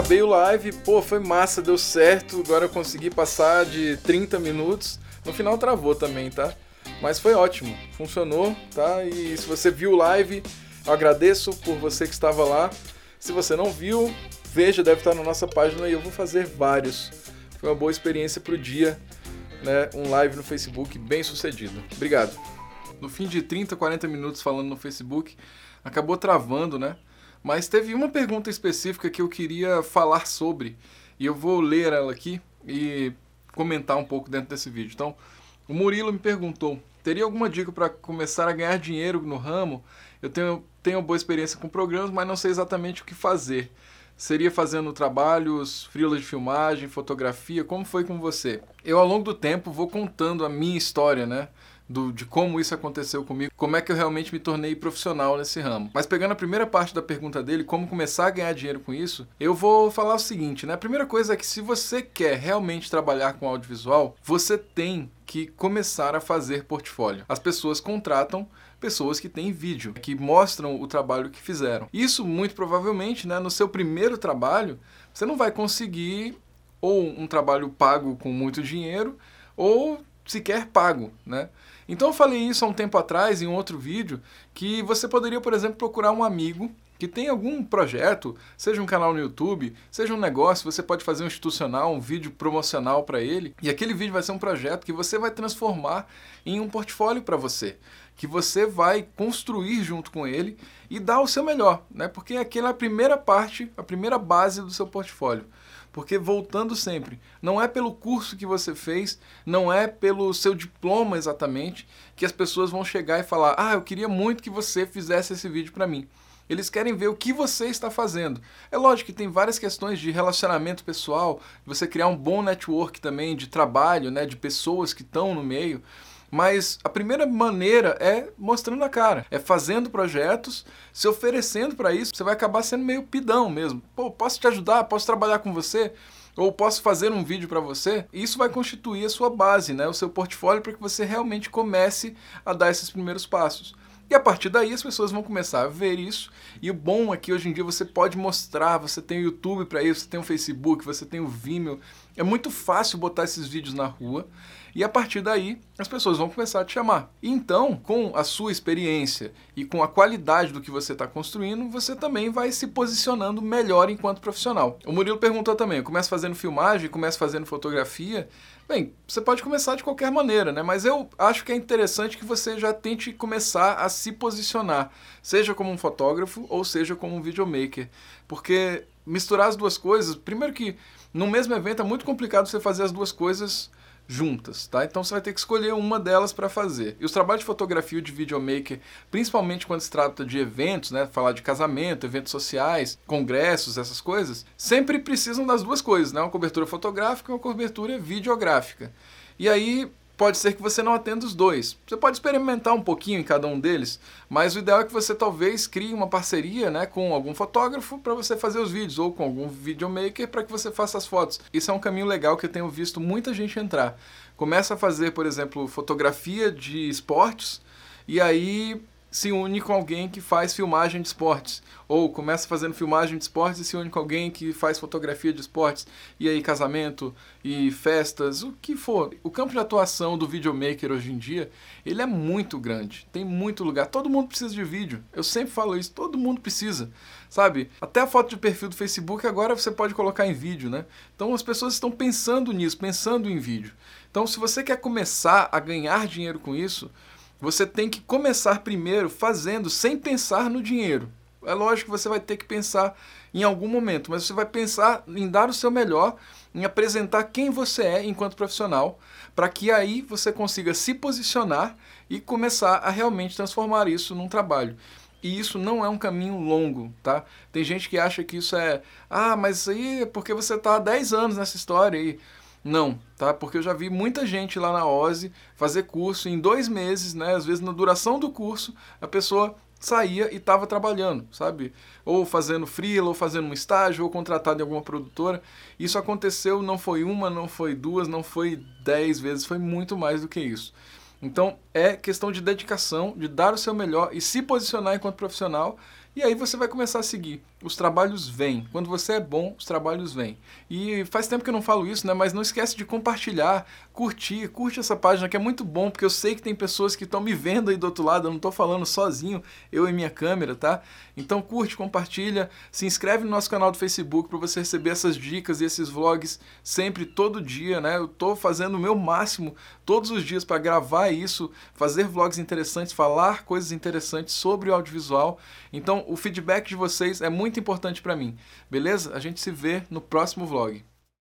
acabei o live, pô, foi massa, deu certo. Agora eu consegui passar de 30 minutos. No final travou também, tá? Mas foi ótimo, funcionou, tá? E se você viu o live, eu agradeço por você que estava lá. Se você não viu, veja, deve estar na nossa página e eu vou fazer vários. Foi uma boa experiência pro dia, né? Um live no Facebook bem sucedido. Obrigado. No fim de 30, 40 minutos falando no Facebook, acabou travando, né? Mas teve uma pergunta específica que eu queria falar sobre e eu vou ler ela aqui e comentar um pouco dentro desse vídeo. Então, o Murilo me perguntou: teria alguma dica para começar a ganhar dinheiro no ramo? Eu tenho, tenho boa experiência com programas, mas não sei exatamente o que fazer. Seria fazendo trabalhos, frilas de filmagem, fotografia? Como foi com você? Eu, ao longo do tempo, vou contando a minha história, né? Do, de como isso aconteceu comigo, como é que eu realmente me tornei profissional nesse ramo. Mas pegando a primeira parte da pergunta dele, como começar a ganhar dinheiro com isso, eu vou falar o seguinte, né? A primeira coisa é que se você quer realmente trabalhar com audiovisual, você tem que começar a fazer portfólio. As pessoas contratam pessoas que têm vídeo, que mostram o trabalho que fizeram. Isso muito provavelmente, né, no seu primeiro trabalho, você não vai conseguir ou um trabalho pago com muito dinheiro ou sequer pago, né? Então eu falei isso há um tempo atrás em outro vídeo, que você poderia, por exemplo, procurar um amigo que tem algum projeto, seja um canal no YouTube, seja um negócio, você pode fazer um institucional, um vídeo promocional para ele, e aquele vídeo vai ser um projeto que você vai transformar em um portfólio para você, que você vai construir junto com ele e dar o seu melhor, né? Porque aquela é a primeira parte, a primeira base do seu portfólio. Porque voltando sempre, não é pelo curso que você fez, não é pelo seu diploma exatamente, que as pessoas vão chegar e falar: "Ah, eu queria muito que você fizesse esse vídeo para mim". Eles querem ver o que você está fazendo. É lógico que tem várias questões de relacionamento pessoal, você criar um bom network também de trabalho, né, de pessoas que estão no meio. Mas a primeira maneira é mostrando a cara, é fazendo projetos, se oferecendo para isso. Você vai acabar sendo meio pidão mesmo. Pô, posso te ajudar? Posso trabalhar com você? Ou posso fazer um vídeo para você? Isso vai constituir a sua base, né? o seu portfólio, para que você realmente comece a dar esses primeiros passos. E a partir daí as pessoas vão começar a ver isso. E o bom é que hoje em dia você pode mostrar, você tem o YouTube para isso, você tem o Facebook, você tem o Vimeo. É muito fácil botar esses vídeos na rua e a partir daí as pessoas vão começar a te chamar. Então, com a sua experiência e com a qualidade do que você está construindo, você também vai se posicionando melhor enquanto profissional. O Murilo perguntou também: começa fazendo filmagem, começa fazendo fotografia. Bem, você pode começar de qualquer maneira, né? Mas eu acho que é interessante que você já tente começar a se posicionar, seja como um fotógrafo ou seja como um videomaker. Porque misturar as duas coisas, primeiro que no mesmo evento é muito complicado você fazer as duas coisas juntas, tá? Então você vai ter que escolher uma delas para fazer. E os trabalhos de fotografia e de videomaker, principalmente quando se trata de eventos, né, falar de casamento, eventos sociais, congressos, essas coisas, sempre precisam das duas coisas, né? Uma cobertura fotográfica e uma cobertura videográfica. E aí pode ser que você não atenda os dois. Você pode experimentar um pouquinho em cada um deles, mas o ideal é que você talvez crie uma parceria né, com algum fotógrafo para você fazer os vídeos, ou com algum videomaker para que você faça as fotos. Isso é um caminho legal que eu tenho visto muita gente entrar. Começa a fazer, por exemplo, fotografia de esportes, e aí se une com alguém que faz filmagem de esportes. Ou começa fazendo filmagem de esportes e se une com alguém que faz fotografia de esportes. E aí, casamento e festas, o que for. O campo de atuação do videomaker hoje em dia, ele é muito grande. Tem muito lugar. Todo mundo precisa de vídeo. Eu sempre falo isso, todo mundo precisa. Sabe? Até a foto de perfil do Facebook agora você pode colocar em vídeo, né? Então as pessoas estão pensando nisso, pensando em vídeo. Então, se você quer começar a ganhar dinheiro com isso, você tem que começar primeiro fazendo sem pensar no dinheiro. É lógico que você vai ter que pensar em algum momento, mas você vai pensar em dar o seu melhor, em apresentar quem você é enquanto profissional, para que aí você consiga se posicionar e começar a realmente transformar isso num trabalho. E isso não é um caminho longo, tá? Tem gente que acha que isso é, ah, mas aí é porque você está há 10 anos nessa história aí. Não, tá? Porque eu já vi muita gente lá na OSE fazer curso em dois meses, né? Às vezes na duração do curso, a pessoa saía e estava trabalhando, sabe? Ou fazendo freela, ou fazendo um estágio, ou contratado em alguma produtora. Isso aconteceu, não foi uma, não foi duas, não foi dez vezes, foi muito mais do que isso. Então é questão de dedicação, de dar o seu melhor e se posicionar enquanto profissional. E aí você vai começar a seguir. Os trabalhos vêm. Quando você é bom, os trabalhos vêm. E faz tempo que eu não falo isso, né? Mas não esquece de compartilhar, curtir, curte essa página que é muito bom, porque eu sei que tem pessoas que estão me vendo aí do outro lado, eu não estou falando sozinho, eu e minha câmera, tá? Então curte, compartilha, se inscreve no nosso canal do Facebook para você receber essas dicas e esses vlogs sempre, todo dia, né? Eu estou fazendo o meu máximo todos os dias para gravar isso, fazer vlogs interessantes, falar coisas interessantes sobre o audiovisual. Então o feedback de vocês é muito importante para mim, beleza? A gente se vê no próximo vlog.